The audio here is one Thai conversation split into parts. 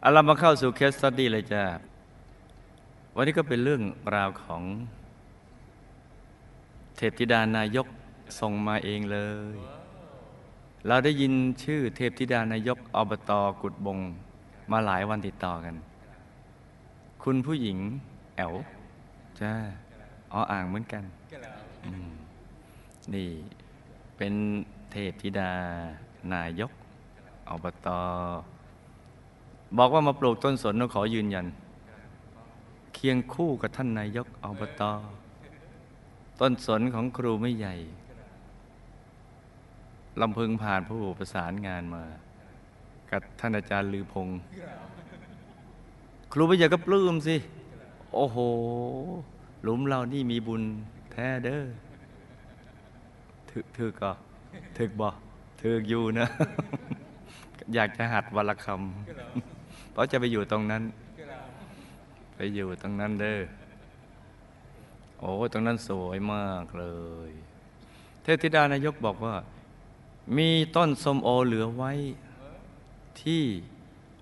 เอาเรามาเข้าสู่เคสสตดี้เลยจ้าวันนี้ก็เป็นเรื่องราวของเทพธิดานายกส่งมาเองเลย เราได้ยินชื่อเทพธิดานายกอบตกุดบง มาหลายวันติดต่อกัน คุณผู้หญิงแอวจ้าอ๋ออ่างเหมือนกัน นี่เป็นเทพธิดานายกอบต บอกว่ามาปลูกต้นสนเราขอยืนยัน เคียงคู่กับท่านนายกอบตต้นสนของครูไม่ใหญ่ลำพึงผ่านผู้ประสานงานมา กับท่านอาจารย์ลือพงศ์ครูไม่ใหญ่ก็ปลื้มสิ โอ้โห หลุมเรานี่มีบุญแท้เด้อถึกถึกก็ถึกบ่ถึกอยู่นะ อยากจะหัดวันละคำ เพราะจะไปอยู่ตรงนั้น ไปอยู่ตรงนั้นเด้อโอ้ตรงนั้นสวยมากเลย เทพธิดานายกบอกว่า มีต้นส้มโอเหลือไว้ ที่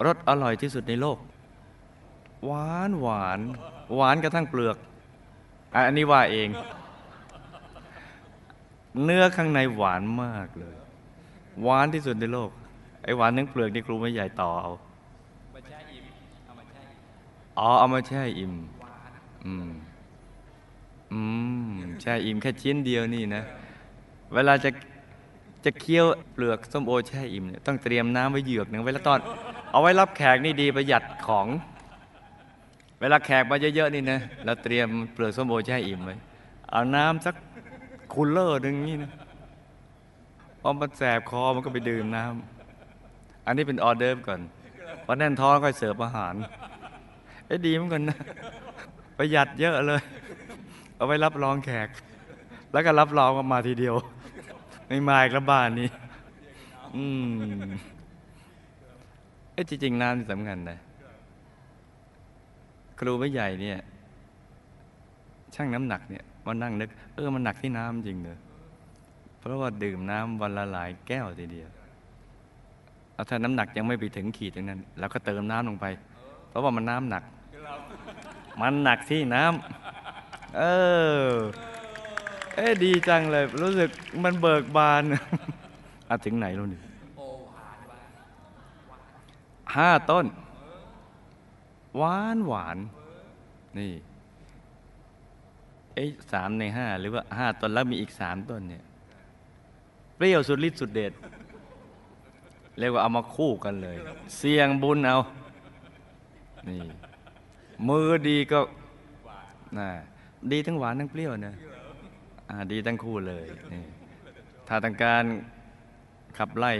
รสอร่อยที่สุดในโลก หวานหวาน หวานกระทั่งเปลือก อันนี้ว่าเอง เนื้อข้างในหวานมากเลย หวานที่สุดในโลก ไอหวานทั้งเปลือกนี่ครูไม่ใหญ่ต่อเอา อ๋อเอามาแช่อิ่มอืมอืมแช่อิ่มแค่ชิ้นเดียวนี่นะ เวลาจะจะเคี้ยวเปลือกส้มโอแช่อิ่มเนี่ยต้องเตรียมน้ำไว้เหยือกหนึ่งไว้แล้วตอน เอาไว้รับแขกนี่ดีประหยัดของ เวลาแขกมาเยอะๆนี่นะเราเตรียมเปลือกส้มโอแช่อิ่มไว้เอาน้ำสักคูลเลอร์หนึ่งนี่นะพอมันแสบคอมันก็ไปดื่มน้ำอันนี้เป็นออเดิร์ฟก่อนพอแน่นท้องก็เสิร์ฟอาหาร เอ้ดีเหมือนกันนะประหยัดเยอะเลย เอาไว้รับรองแขก แล้วก็รับรองมาทีเดียว ไม่มาอีกแล้วบ้านนี้ อืมเอ้จริง ๆ น้ำนี่สำคัญนะครูไม่ใหญ่เนี่ย ช่างน้ำหนักเนี่ยมานั่งนึก เออมันหนักที่น้ำจริงเลยเพราะว่าดื่มน้ำวันละหลายแก้วทีเดียวเอาถ้าน้ำหนักยังไม่ไปถึงขีดตรงนั้นเราก็เติมน้ำลงไป ราะว่ามันน้ำหนัก มันหนักที่น้ำเออ เอ้ดีจังเลย รู้สึกมันเบิกบานอะถึงไหนแล้วนี่ห้าต้น หวานหวาน นี่เอ้สามในห้าหรือว่าห้าต้นแล้วมีอีกสามต้นเนี่ยเปรี้ยวสุดฤทธิ์สุดเด็ดเรียกว่าเอามาคู่กันเลย เสี่ยงบุญเอา นี่ มือดีก็นะดีทั้งหวานทั้งเปรี้ยวนะอ่าดีทั้งคู่เลยนี่ถ้าต้องการขับไล่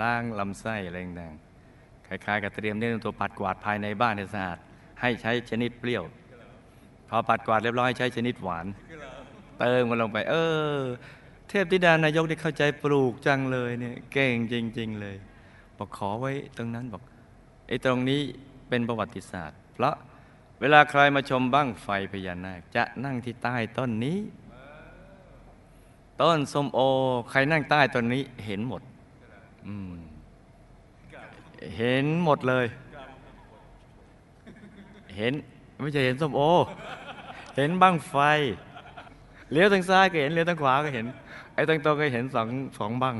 ล้างลำไส้อะไรต่างๆคล้ายๆกับเตรียมเรื่องตัวปัดกวาดภายในบ้านให้สะอาดให้ใช้ชนิดเปรี้ยว พอปัดกวาดเรียบร้อยใช้ชนิดหวาน เติมมันลงไป เออ เทพธิดานายกได้เข้าใจปลูกจังเลยเนี่ยเก่งจริง ๆ เลย บอกขอไว้ตรงนั้นบอกไอ้ตรงนี้ เป็นประวัติศาสตร์ เพราะเวลาใครมาชมบ้างไฟพญานาค จะนั่งที่ใต้ต้นนี้ ต้นส้มโอ ใครนั่งใต้ต้นนี้เห็นหมดอืมเห็นหมดเลย เห็นไม่ใช่เห็นส้มโอ เห็นบ้างไฟเลี้ยวทางซ้ายก็เห็นเลี้ยวทางขวาก็เห็น ไอ้ตรงตรงก็เห็นสองสองบ้าง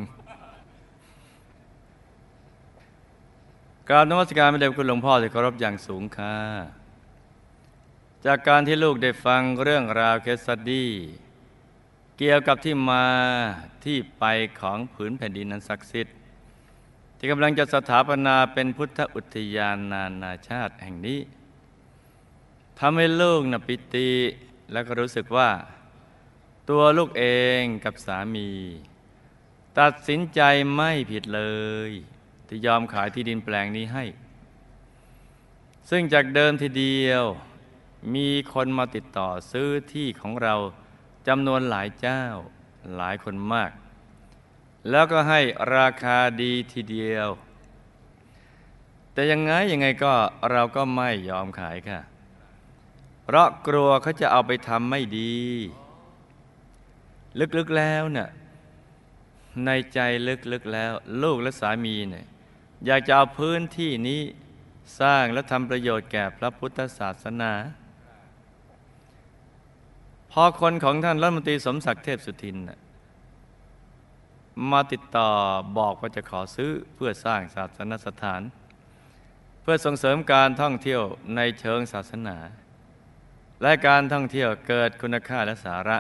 กราบนมัสการพระเดชคุณหลวงพ่อที่เคารพอย่างสูงค่ะ จากการที่ลูกได้ฟังเรื่องราวเคสดี้เกี่ยวกับที่มาที่ไปของผืนแผ่นดินนั้นศักดิ์สิทธิ์ที่กำลังจะสถาปนาเป็นพุทธอุทยานนานาชาติแห่งนี้ทำให้ลูกนะปิติแล้วก็รู้สึกว่า ตัวลูกเองกับสามี ตัดสินใจไม่ผิดเลย ที่ยอมขายที่ดินแปลงนี้ให้ ซึ่งจากเดิมทีเดียว มีคนมาติดต่อซื้อที่ของเราจำนวนหลายเจ้าหลายคนมาก แล้วก็ให้ราคาดีทีเดียว แต่ยังไงยังไงก็เราก็ไม่ยอมขายค่ะ เพราะกลัวเขาจะเอาไปทำไม่ดี ลึกๆแล้วเนะ่ะในใจลึกๆแล้ว ลูกและสามีเนี่ย อยากจะเอาพื้นที่นี้สร้างและทำประโยชน์แก่พระพุทธศาสนา พอคนของท่านรัฐมนตรีสมศักดิ์เทพสุทินมาติดต่อบอกว่าจะขอซื้อเพื่อสร้างศาสนสถาน เพื่อส่งเสริมการท่องเที่ยวในเชิงศาสนา และการท่องเที่ยวเกิดคุณค่าและสาระ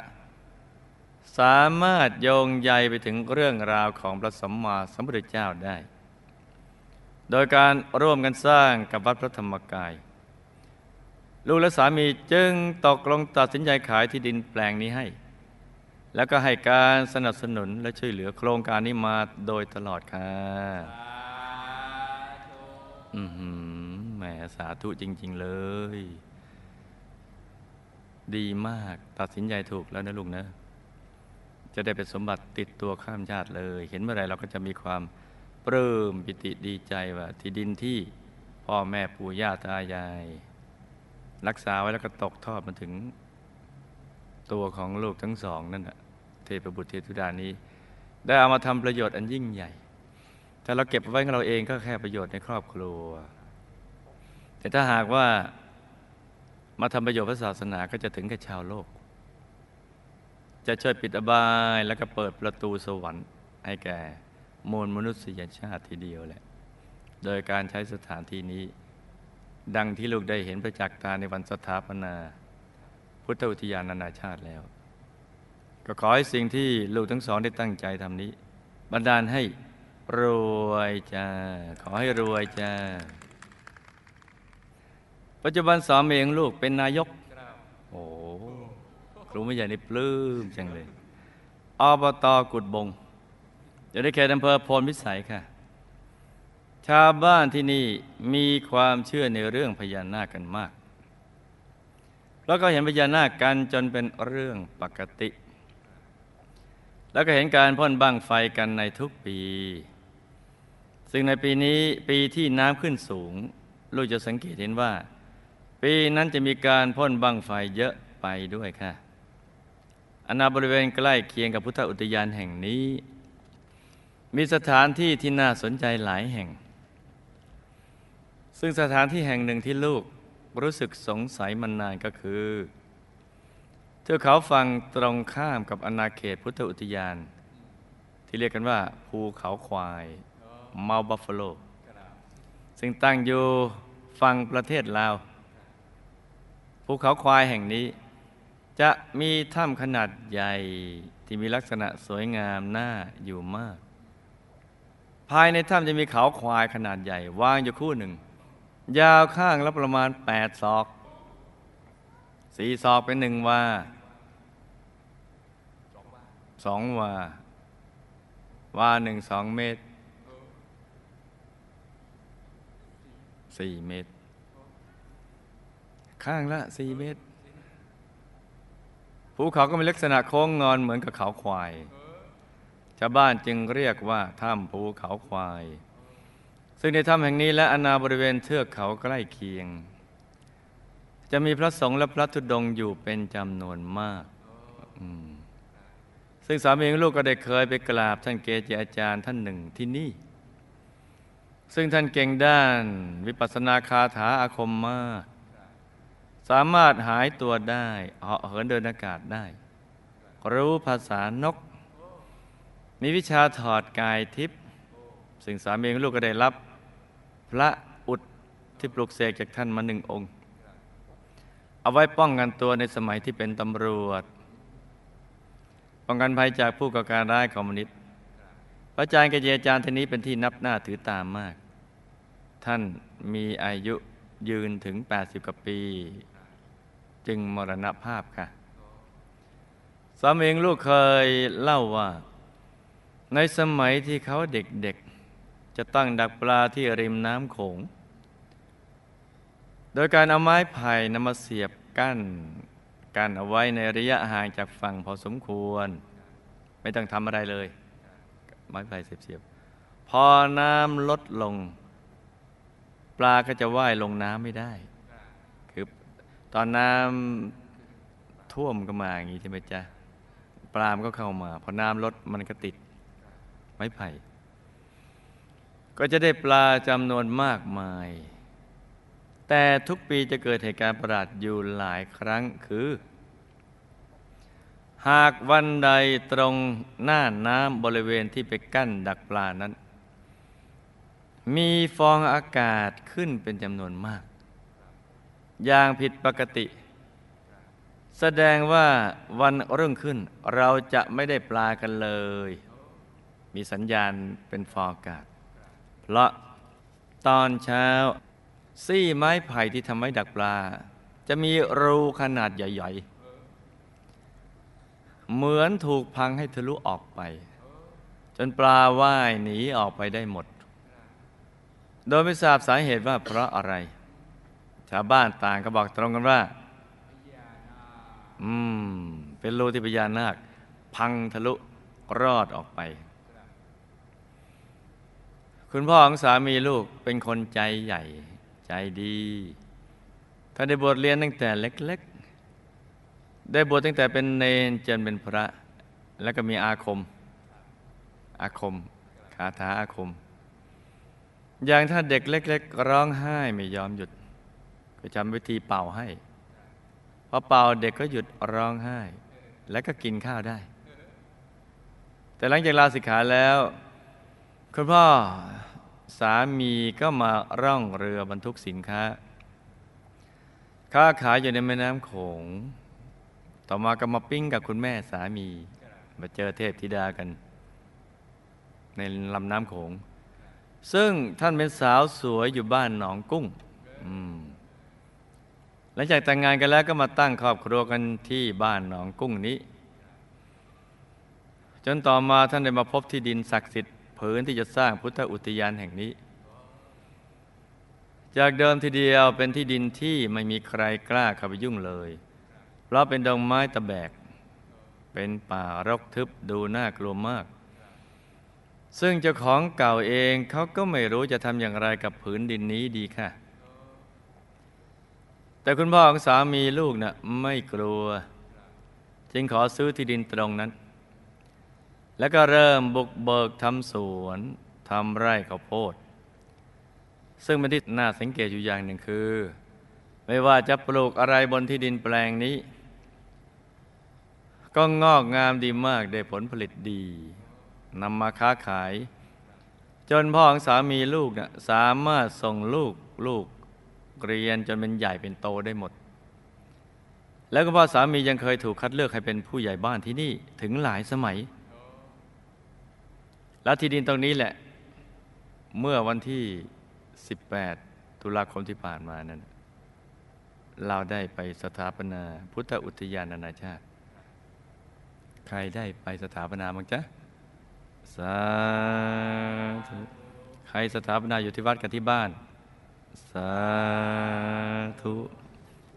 สามารถโยงใยไปถึงเรื่องราวของพระสัมมาสัมพุทธเจ้าได้ โดยการร่วมกันสร้างกับวัดพระธรรมกาย ลูกและสามีจึงตกลงตัดสินใจขายที่ดินแปลงนี้ให้ แล้วก็ให้การสนับสนุนและช่วยเหลือโครงการนี้มาโดยตลอดค่ะอือหือแหมสาธุจริง ๆ เลย ดีมากตัดสินใจถูกแล้วนะลุงนะ จะได้เป็นสมบัติติดตัวข้ามชาติเลย เห็นเมื่อไรเราก็จะมีความ ปลื้มปิติดีใจว่าที่ดินที่พ่อแม่ปู่ย่าตายาย รักษาไว้แล้วก็ตกทอดมาถึง ตัวของลูกทั้งสองนั่นแหะเทพบุตรเทพธิดานี้ ได้เอามาทำประโยชน์อันยิ่งใหญ่ แต่เราเก็บไว้ของเราเองก็แค่ประโยชน์ในครอบครัว แต่ถ้าหากว่ามาทำประโยชน์พระศาสนาก็จะถึงกับชาวโลก จะช่วยปิดอบายแล้วก็เปิดประตูสวรรค์ให้แก่ มวลมนุษยชาติทีเดียวแหละ โดยการใช้สถานที่นี้ ดังที่ลูกได้เห็นประจักษ์ตาในวันสถาปนา พุทธอุทยานนานาชาติแล้ว ก็ขอให้สิ่งที่ลูกทั้งสองได้ตั้งใจทำนี้ บันดาลให้รวยจ้า ขอให้รวยจ้า ปัจจุบันสามีของลูกเป็นนายก โอ้ครูไม่ใหญ่นี่ปลื้มจังเลยอบตกุดบง อยู่ในเขตอำเภอโพนพิสัยค่ะ ชาวบ้านที่นี่มีความเชื่อในเรื่องพญานาคกันมาก แล้วก็เห็นพญานาคกันจนเป็นเรื่องปกติ แล้วก็เห็นการพ่นบั้งไฟกันในทุกปี ซึ่งในปีนี้ปีที่น้ำขึ้นสูง ลูกจะสังเกตเห็นว่า ปีนั้นจะมีการพ่นบั้งไฟเยอะไปด้วยค่ะอนาบริเวณใกล้เคียงกับพุทธอุทยานแห่งนี้ มีสถานที่ที่น่าสนใจหลายแห่ง ซึ่งสถานที่แห่งหนึ่งที่ลูกรู้สึกสงสัยมานานก็คือเทือกเขาฝั่งตรงข้ามกับอาณาเขตพุทธอุทยาน ที่เรียกกันว่า ภูเขาควายเมาบัฟฟาโลซึ่งตั้งอยู่ฝั่งประเทศลาว ภูเขาควายแห่งนี้ จะมีถ้ำขนาดใหญ่ที่มีลักษณะสวยงามน่าอยู่มาก ภายในถ้ำจะมีเขาควายขนาดใหญ่ วางอยู่คู่หนึ่ง ยาวข้างละประมาณแปดศอกสี่ศอกเป็นหนึ่งวาสองวาวาหนึ่งสองเมตรสี่เมตร ข้างละสี่เมตรภูเขาก็มีลักษณะโค้งงอนเหมือนกับเขาควาย ชาวบ้านจึงเรียกว่าถ้ำภูเขาควาย ซึ่งในถ้ำแห่งนี้และอนาบริเวณเทือกเขาใกล้เคียง จะมีพระสงฆ์และพระธุดงค์อยู่เป็นจำนวนมากมซึ่งสามีของลูกก็ได้เคยไปกราบท่านเกจิอาจารย์ท่านหนึ่งที่นี่ ซึ่งท่านเก่งด้านวิปัสสนาคาถาอาคมมาก สามารถหายตัวได้เหาะเหินเดินอากาศได้ รู้ภาษานก มีวิชาถอดกายทิพย์ซึ่งสามีของลูกก็ได้รับ พระอุดที่ปลุกเสกจากท่านมาหนึ่งองค์ เอาไว้ป้องกันตัวในสมัยที่เป็นตำรวจ ป้องกันภัยจากผู้ก่อการร้ายคอมมิวนิสต์พระอาจารย์กเจอาจารย์ท่านนี้เป็นที่นับหน้าถือตามมาก ท่านมีอายุยืนถึง 80กว่าปี จึงมรณภาพค่ะสามีของลูกเคยเล่าว่า ในสมัยที่เขาเด็กๆ จะตั้งดักปลาที่ริมน้ำโขง โดยการเอาไม้ไผ่นำมาเสียบกั้นกั้นเอาไว้ในระยะห่างจากฝั่งพอสมควร ไม่ต้องทำอะไรเลย ไม้ไผ่เสียบๆ พอน้ำลดลง ปลาก็จะว่ายลงน้ำไม่ได้ คือตอนน้ำท่วมก็มาอย่างนี้ใช่ไหมจ๊ะ ปลามนก็เข้ามา พอน้ำลดมันก็ติด ไม้ไผ่ ก็จะได้ปลาจำนวนมากมาย แต่ทุกปีจะเกิดเหตุการณ์ประหลาดอยู่หลายครั้งคือ หากวันใดตรงหน้าน้ำบริเวณที่ไปกั้นดักปลานั้น มีฟองอากาศขึ้นเป็นจำนวนมาก อย่างผิดปกติแสดงว่าวันรุ่งขึ้นเราจะไม่ได้ปลากันเลย มีสัญญาณเป็นฟองอากาศเพราะตอนเช้าซี่ไม้ไผ่ที่ทำไว้ดักปลา จะมีรูขนาดใหญ่ๆ เหมือนถูกพังให้ทะลุออกไป จนปลาว่ายหนีออกไปได้หมด โดยไม่ทราบสาเหตุว่าเพราะอะไร ชาวบ้านต่างก็บอกตรงกันว่า อืม เป็นรูที่พญานาค พังทะลุรอดออกไป คุณพ่อของสามีลูกเป็นคนใจใหญ่ใจดีท่านได้บวชเรียนตั้งแต่เล็กๆ ได้บวชตั้งแต่เป็นเนนจนเป็นพระ แล้วก็มีอาคม อาคม คาถาอาคม อย่างถ้าเด็กเล็ก ๆ ร้องไห้ไม่ยอมหยุด ก็จำวิธีเป่าให้พอเป่าเด็กก็หยุดร้องไห้ แล้วก็กินข้าวได้ แต่หลังจากลาสิกขาแล้ว คุณพ่อสามีก็มาร่องเรือบรรทุกสินค้า ค้าขายอยู่ในแม่น้ำโขง ต่อมาก็มาปิ้งกับคุณแม่สามี มาเจอเทพธิดากัน ในลำน้ำโขง ซึ่งท่านเป็นสาวสวยอยู่บ้านหนองกุ้งหลังจากแต่งงานกันแล้วก็มาตั้งครอบครัวกันที่บ้านหนองกุ้งนี้ จนต่อมาท่านได้มาพบที่ดินศักดิ์สิทธิ์ ผืนที่จะสร้างพุทธอุทยานแห่งนี้ จากเดิมทีเดียวเป็นที่ดินที่ไม่มีใครกล้าเข้าไปยุ่งเลย เพราะเป็นดงไม้ตะแบก เป็นป่ารกทึบดูน่ากลัวมาก ซึ่งเจ้าของเก่าเองเขาก็ไม่รู้จะทำอย่างไรกับผืนดินนี้ดีค่ะ แต่คุณพ่อของสามีลูกนะ่ะไม่กลัว จึงขอซื้อที่ดินตรงนั้น แล้วก็เริ่มบุกเบิกทำสวนทำไร่ข้าวโพด ซึ่งเป็นที่น่าสังเกตอยู่อย่างหนึ่งคือ ไม่ว่าจะปลูกอะไรบนที่ดินแปลงนี้ ก็งอกงามดีมากได้ผลผลิตดีนำมาค้าขาย จนพ่อของสามีลูกนะ่ะสามารถส่งลูกลูกเรียนจนเป็นใหญ่เป็นโตได้หมด แล้วก็พ่อสามียังเคยถูกคัดเลือกให้เป็นผู้ใหญ่บ้านที่นี่ถึงหลายสมัย แล้วที่ดินตรงนี้แหละ เมื่อวันที่ 18 ตุลาคมที่ผ่านมานั้น เราได้ไปสถาปนาพุทธอุทยานนานาชาติ ใครได้ไปสถาปนาบ้างจ๊ะ สาธุใครสถาปนาอยู่ที่วัดกับที่บ้าน สาธุ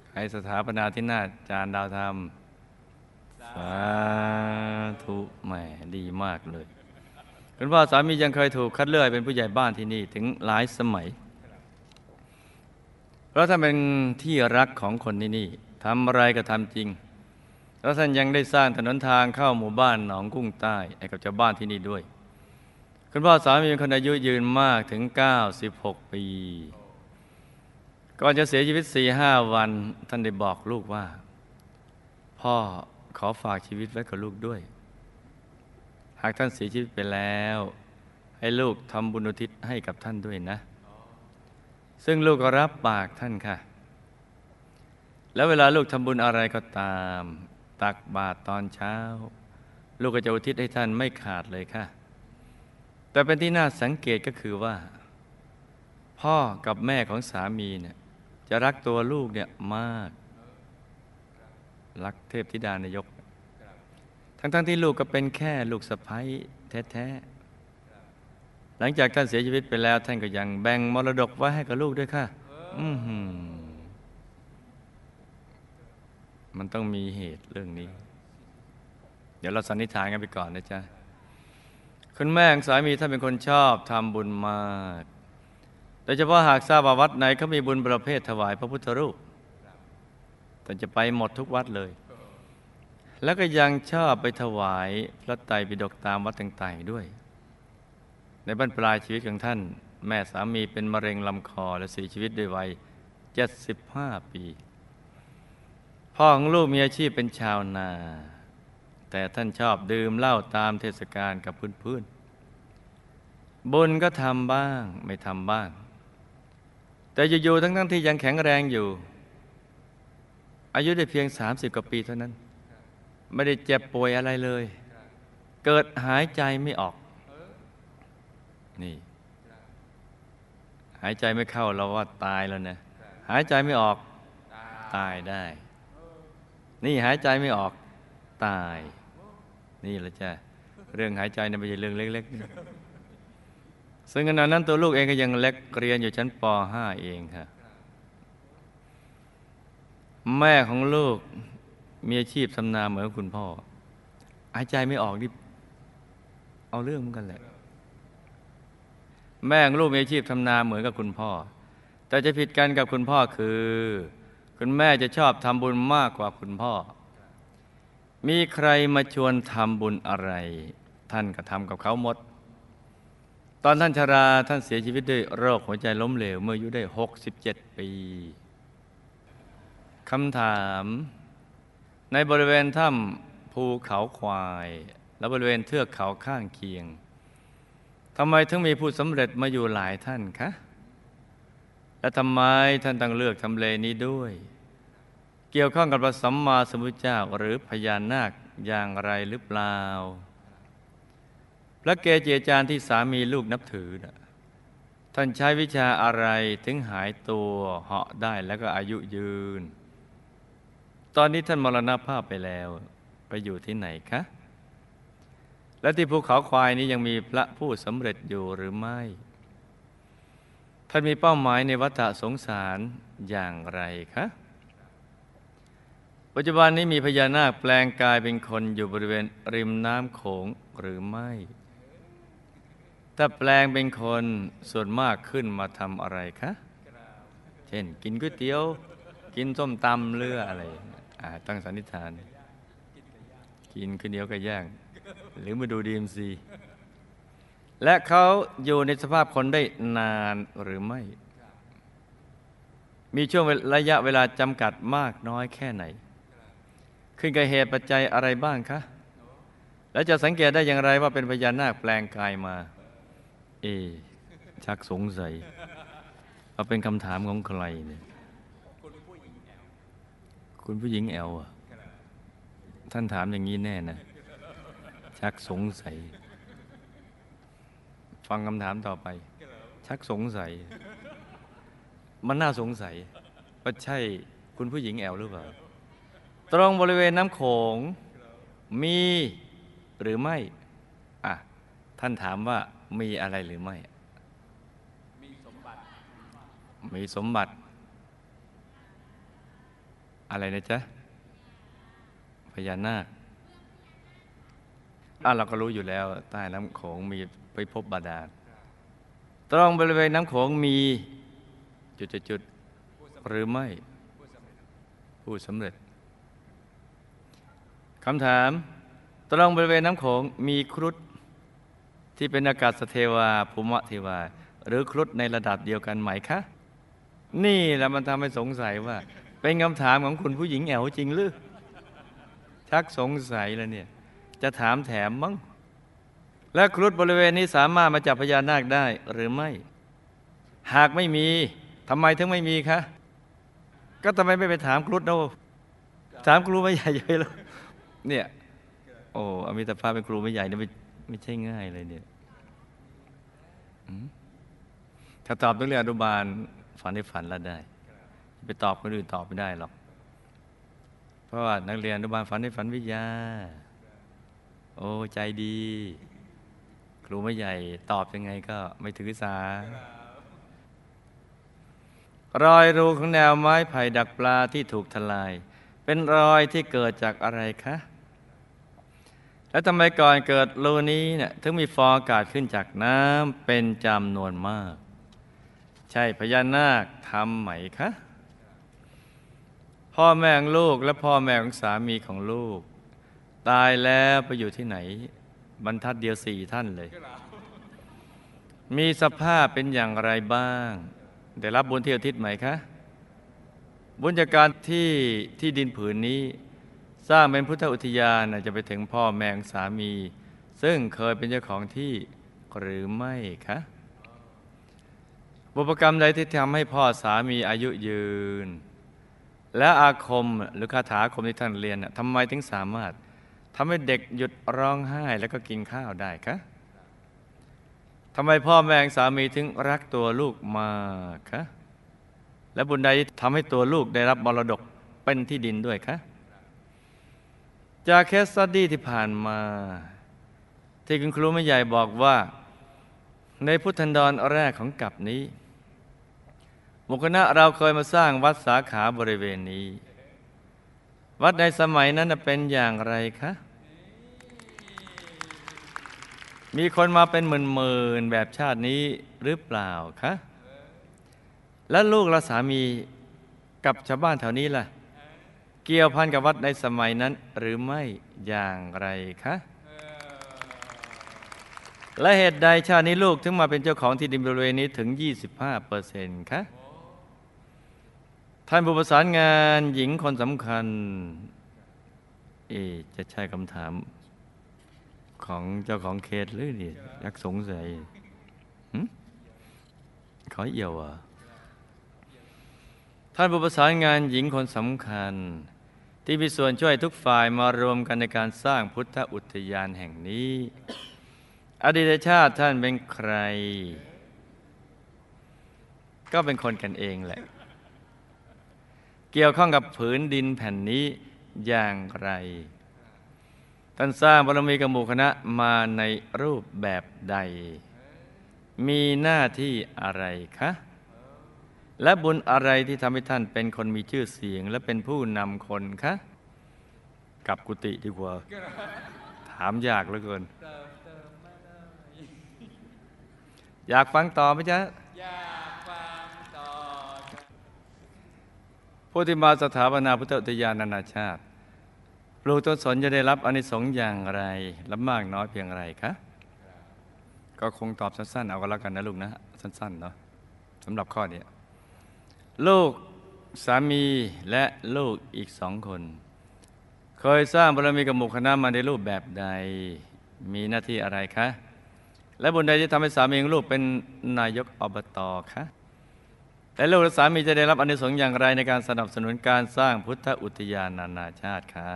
ใครสถาปนาที่หน้าจานดาวธรรม สาธุแหมดีมากเลย คุณพ่อสามียังเคยถูกคัดเลือกเป็นผู้ใหญ่บ้านที่นี่ถึงหลายสมัย เพราะท่านเป็นที่รักของคนที่นี่ทำอะไรก็ทำจริง แล้วท่านยังได้สร้างถนนทางเข้าหมู่บ้านหนองกุ้งใต้ให้กับชาวบ้านที่นี่ด้วย คุณพ่อสามีเป็นคนอายุยืนมากถึง 96 ปี ก่อนจะเสียชีวิตสี่ห้าวัน ท่านได้บอกลูกว่า พ่อขอฝากชีวิตไว้กับลูกด้วย หากท่านเสียชีวิตไปแล้ว ให้ลูกทำบุญอุทิศให้กับท่านด้วยนะ ซึ่งลูกก็รับปากท่านค่ะ แล้วเวลาลูกทำบุญอะไรก็ตาม ตักบาตรตอนเช้า ลูกก็จะอุทิศให้ท่านไม่ขาดเลยค่ะ แต่เป็นที่น่าสังเกตก็คือว่า พ่อกับแม่ของสามีเนี่ยจะรักตัวลูกเนี่ยมาก รักเทพธิดานายก ทั้งๆทที่ลูกก็เป็นแค่ลูกสะพ้ยแท้ๆ หลังจากท่านเสียชีวิตไปแล้ว ท่านก็ยังแบ่งมรดกไว้ให้กับลูกด้วยค่ะ อือหือมันต้องมีเหตุเรื่องนี้ เดี๋ยวเราสันนิษฐานกันไปก่อนนะจ๊ะ คุณแม่ของสามีท่านเป็นคนชอบทำบุญมาก โดยเฉพาะหากทราบว่าวัดไหนเขามีบุญประเภทถวายพระพุทธรูปท่านจะไปหมดทุกวัดเลย แล้วก็ยังชอบไปถวายพระไตรปิฎกตามวัดต่างๆด้วย ในบรรปลายชีวิตของท่าน แม่สามีเป็นมะเร็งลำคอและเสียชีวิตด้วยวัย 75 ปี พ่อของลูกมีอาชีพเป็นชาวนา แต่ท่านชอบดื่มเหล้าตามเทศกาลกับเพื่อนๆบุญก็ทำบ้างไม่ทำบ้าง แต่อยู่ๆทั้งๆที่ยังแข็งแรงอยู่ อายุได้เพียง 30 กว่าปีเท่านั้น ไม่ได้เจ็บป่วยอะไรเลย เกิดหายใจไม่ออก นี่ หายใจไม่เข้าเราว่าตายแล้วนะหายใจไม่ออกตายได้ นี่หายใจไม่ออกตาย นี่แหละจ้ะเรื่องหายใจนี่ไม่ใช่เรื่องเล็กๆ ซึ่งขณะนั้นตัวลูกเองก็ยังเล็กเรียนอยู่ชั้นป .5 เองค่ะ แม่ของลูก มีอาชีพทำนาเหมือนคุณพ่อหายใจไม่ออกนี่เอาเรื่องเหมือนกันแหละ แม่ลูกมีอาชีพทำนาเหมือนกับคุณพ่อ แต่จะผิดกันกับคุณพ่อคือ คุณแม่จะชอบทำบุญมากกว่าคุณพ่อ มีใครมาชวนทำบุญอะไร ท่านก็ทำกับเขาหมด ตอนท่านชราท่านเสียชีวิตด้วยโรคหัวใจล้มเหลว เมื่ออายุได้ 67 ปีคำถาม ในบริเวณถ้ำภูเขาควาย และบริเวณเทือกเขาข้างเคียงทำไมถึงมีผู้สำเร็จมาอยู่หลายท่านคะ และทำไมท่านต้องเลือกทำเลนี้ด้วย เกี่ยวข้องกับพระสัมมาสัมพุทธเจ้าหรือพญานาคอย่างไรหรือเปล่า พระเกจิอาจารย์ที่สามีลูกนับถือนะท่านใช้วิชาอะไรถึงหายตัวเหาะได้แล้วก็อายุยืน ตอนนี้ท่านมรณภาพไปแล้ว ไปอยู่ที่ไหนคะ และที่ภูเขาควายนี้ยังมีพระผู้สำเร็จอยู่หรือไม่ ท่านมีเป้าหมายในวัฏสงสารอย่างไรคะ ปัจจุบันนี้มีพญานาคแปลงกายเป็นคนอยู่บริเวณริมน้ำโขงหรือไม่ ถ้าแปลงเป็นคนส่วนมากขึ้นมาทำอะไรคะ เช่น กินก๋วยเตี๋ยว กินส้มตำเลืออะไร อ่าตั้งสันนิษฐาน กินข้าวเหนียวกับย่าง หรือมาดูดีมซีและเขาอยู่ในสภาพคนได้นานหรือไม่ มีช่วงระยะเวลาจำกัดมากน้อยแค่ไหน ขึ้นกับเหตุปัจจัยอะไรบ้างคะ แล้วจะสังเกตได้อย่างไรว่าเป็นพญานาคแปลงกายมา เอ ชักสงสัยว่าเป็นคำถามของใครเนี่ย คุณผู้หญิงแอลอะท่านถามอย่างนี้แน่นะ ชักสงสัย ฟังคำถามต่อไป ชักสงสัย มันน่าสงสัย ว่าใช่คุณผู้หญิงแอลหรือเปล่า ตรงบริเวณน้ำโขงมีหรือไม่ อะ ท่านถามว่ามีอะไรหรือไม่ มีสมบัติ มีสมบัติ อะไรนะจ๊ะพญานาคอะเราก็รู้อยู่แล้ว ใต้น้ำโขงมีไปพบบาดาลตรงบริเวณน้ำโขงมีจุดๆหรือไม่ ผู้สำเร็จคำถาม ตรงบริเวณน้ำโขงมีครุฑที่เป็นอากาศเทวาภูมิเทวา หรือครุฑในระดับเดียวกันไหมคะ นี่แหละมันทำให้สงสัยว่า เป็นคำถามของคุณผู้หญิงแอวจริงหรือชักสงสัยแล้วเนี่ย จะถามแถมมั้งและครุฑบริเวณนี้สามารถมาจับพญานาคได้หรือไม่ หากไม่มีทำไมถึงไม่มีคะก็ทำไมไม่ไปถามครุฑเนาะถามครูไม่ใหญ่เลยแล้วเนี่ย โอ้อมิตรภาพเป็นครูไม่ใหญ่เนี่ยไม่ไม่ใช่ง่ายเลยเนี่ยถ้าตอบต้องเรียนอนุบาลฝันได้ฝันแล้วได้ ไปตอบคนอื่นตอบไม่ได้หรอก เพราะว่านักเรียนอนุบาลฝันได้ฝันวิทยา โอ้ใจดี ครูไม่ใหญ่ตอบยังไงก็ไม่ถือสารอยรูของแนวไม้ไผ่ดักปลาที่ถูกทลาย เป็นรอยที่เกิดจากอะไรคะ แล้วทำไมก่อนเกิดรูนี้เนี่ยถึงมีฟองอากาศขึ้นจากน้ำเป็นจำนวนมาก ใช่พญานาคทำไหมคะ พ่อแม่ของลูกและพ่อแม่ของสามีของลูก ตายแล้วไปอยู่ที่ไหน บรรทัดเดียวสี่ท่านเลย มีสภาพเป็นอย่างไรบ้าง ได้รับบุญที่อุทิศไหมคะ บุญจากการที่ที่ดินผืนนี้ สร้างเป็นพุทธอุทยานนจะไปถึงพ่อแมของสามี ซึ่งเคยเป็นเจ้าของที่หรือไม่คะบุพกรรมใดที่ทำให้พ่อสามีอายุยืน และอาคมหรือคาถาคมที่ท่านเรียนทำไมถึงสามารถทำให้เด็กหยุดร้องไห้แล้วก็กินข้าวได้คะทำไมพ่อแม่สามีถึงรักตัวลูกมากคะและบุญใดทำให้ตัวลูกได้รับมรดกเป็นที่ดินด้วยคะจากเคสสตดี้ที่ผ่านมา ที่คุณครูไม่ใหญ่บอกว่า ในพุทธันดรแรกของกับนี้ มุคณะเราเคยมาสร้างวัดสาขาบริเวณนี้ วัดในสมัยนั้นเป็นอย่างไรคะ มีคนมาเป็นหมื่นๆแบบชาตินี้หรือเปล่าคะ และลูกและสามีกับชาวบ้านแถวนี้ล่ะ เกี่ยวพันกับวัดในสมัยนั้นหรือไม่อย่างไรคะและเหตุใดชาตินี้ลูกถึงมาเป็นเจ้าของที่ดินบริเวณนี้ถึง 25เปอร์เซ็นต์คะ ท่านผู้ประสานงานหญิงคนสำคัญ เอ จะใช่คำถาม ของเจ้าของเคสหรือนี่ยักสงสัยขอเอี่ยวอะท่านผู้ประสานงานหญิงคนสำคัญ ที่มีส่วนช่วยทุกฝ่ายมารวมกันในการสร้างพุทธอุทยานแห่งนี้ อดีตชาติท่านเป็นใคร ก็เป็นคนกันเองแหละ เกี่ยวข้องกับผืนดินแผ่นนี้อย่างไร ท่านสร้างบารมีกับหมู่คณะมาในรูปแบบใด มีหน้าที่อะไรคะ และบุญอะไรที่ทำให้ท่านเป็นคนมีชื่อเสียง และเป็นผู้นำคนคะ กับกุฏิดีกว่า ถามยากเหลือเกิน อยากฟังต่อไหมจ๊ะ อยากฟังต่อ ผู้ที่มาสถาปนาพุทธอุทยานนานาชาติ ปลูกต้นสนจะได้รับอนิสงส์อย่างไรและมากน้อยเพียงไรคะก็คงตอบสั้นๆ เอาก็แล้วกันนะลูกนะ สั้นๆเนาะสำหรับข้อนี้ลูกสามีและลูกอีกสองคน เคยสร้างบารมีกับหมู่คณะมาในรูปแบบใดมีหน้าที่อะไรคะ และบุญใดที่ทำให้สามีของลูกเป็นนายกอบตคะ และลูกและสามีจะได้รับอานิสงส์อย่างไรในการสนับสนุนการสร้างพุทธอุทยานนานาชาติคะ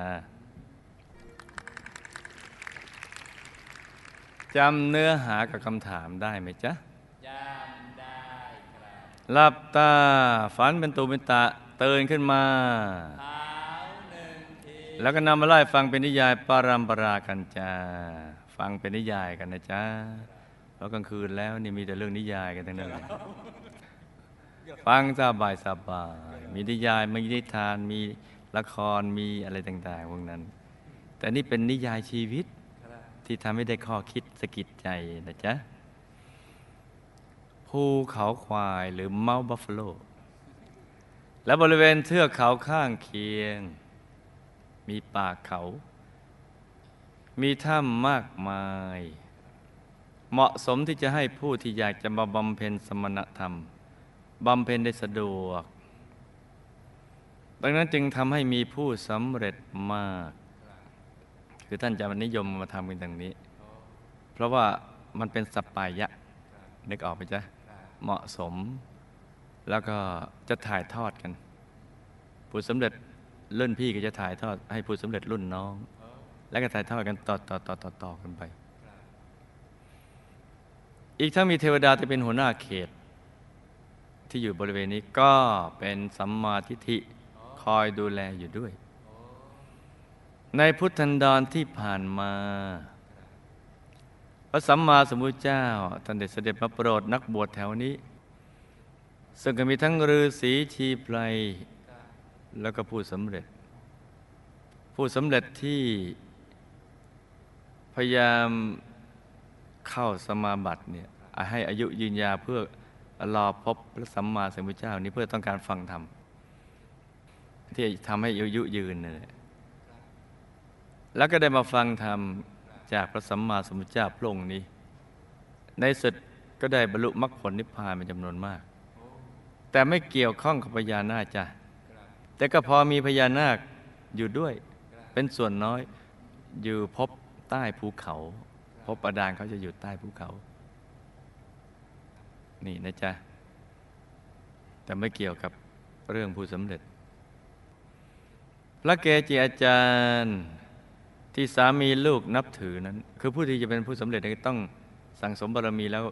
จำเนื้อหากับคำถามได้ไหมจ๊ะจำได้ครับหลับตาฝันเป็นตูเป็นตะตื่นขึ้นมาเท้าหนึ่งทีแล้วก็นำมาไล่ฟังเป็นนิยายปารัมปรากันจ้าฟังเป็นนิยายกันนะจ๊ะเพราะกลางคืนแล้วนี่มีแต่เรื่องนิยายกันทั้งนั้นเลย ฟังสบายสบาย มีนิยายมีนิทาน มีละครมีอะไรต่างๆพวกนั้น แต่นี่เป็นนิยายชีวิตที่ทำให้ได้ข้อคิดสะกิดใจนะจ๊ะภูเขาควายหรือเมาบัฟฟาโล และบริเวณเทือกเขาข้างเคียง มีป่าเขา มีถ้ำมากมาย เหมาะสมที่จะให้ผู้ที่อยากจะมาบำเพ็ญสมณธรรม บำเพ็ญได้สะดวก ดังนั้นจึงทำให้มีผู้สำเร็จมาก คือท่านจะนิยมมาทำกันอย่างนี้ เพราะว่ามันเป็นสปายะนึกออกไหมจ๊ะเหมาะสม แล้วก็จะถ่ายทอดกัน ผู้สำเร็จรุ่นพี่ก็จะถ่ายทอดให้ผู้สำเร็จรุ่นน้อง แล้วก็ถ่ายทอดกันต่อต่อต่อต่อต่อกันไป อีกทั้งมีเทวดาที่เป็นหัวหน้าเขต ที่อยู่บริเวณนี้ก็เป็นสัมมาทิฏฐิคอยดูแลอยู่ด้วย ในพุทธันดรที่ผ่านมา พระสัมมาสัมพุทธเจ้าท่านได้เสด็จมาโปรดนักบวชแถวนี้ ซึ่งก็มีทั้งฤาษีชีไพรแล้วก็ผู้สำเร็จ ผู้สำเร็จที่พยายามเข้าสมาบัติเนี่ยให้อายุยืนยาเพื่อ รอพบพระสัมมาสัมพุทธเจ้านี้เพื่อต้องการฟังธรรมที่ทำให้อายุยืนนั่แหละแล้วก็ได้มาฟังธรรมจากพระสัมมาสัมพุทธเจ้าพระองค์นี้ ในสุดก็ได้บรรลุมรรคผลนิพพานเป็นจำนวนมาก แต่ไม่เกี่ยวข้องกับพญานาคจ้ะแต่ก็พอมีพญานาคอยู่ด้วย เป็นส่วนน้อยอยู่พบใต้ภูเขา พบบาดาลเขาจะอยู่ใต้ภูเขา นี่นะจ๊ะ แต่ไม่เกี่ยวกับเรื่องผู้สำเร็จ พระเกจิอาจารย์ที่สามีลูกนับถือนั้น คือผู้ที่จะเป็นผู้สำเร็จต้องสั่งสมบารมีแล้ว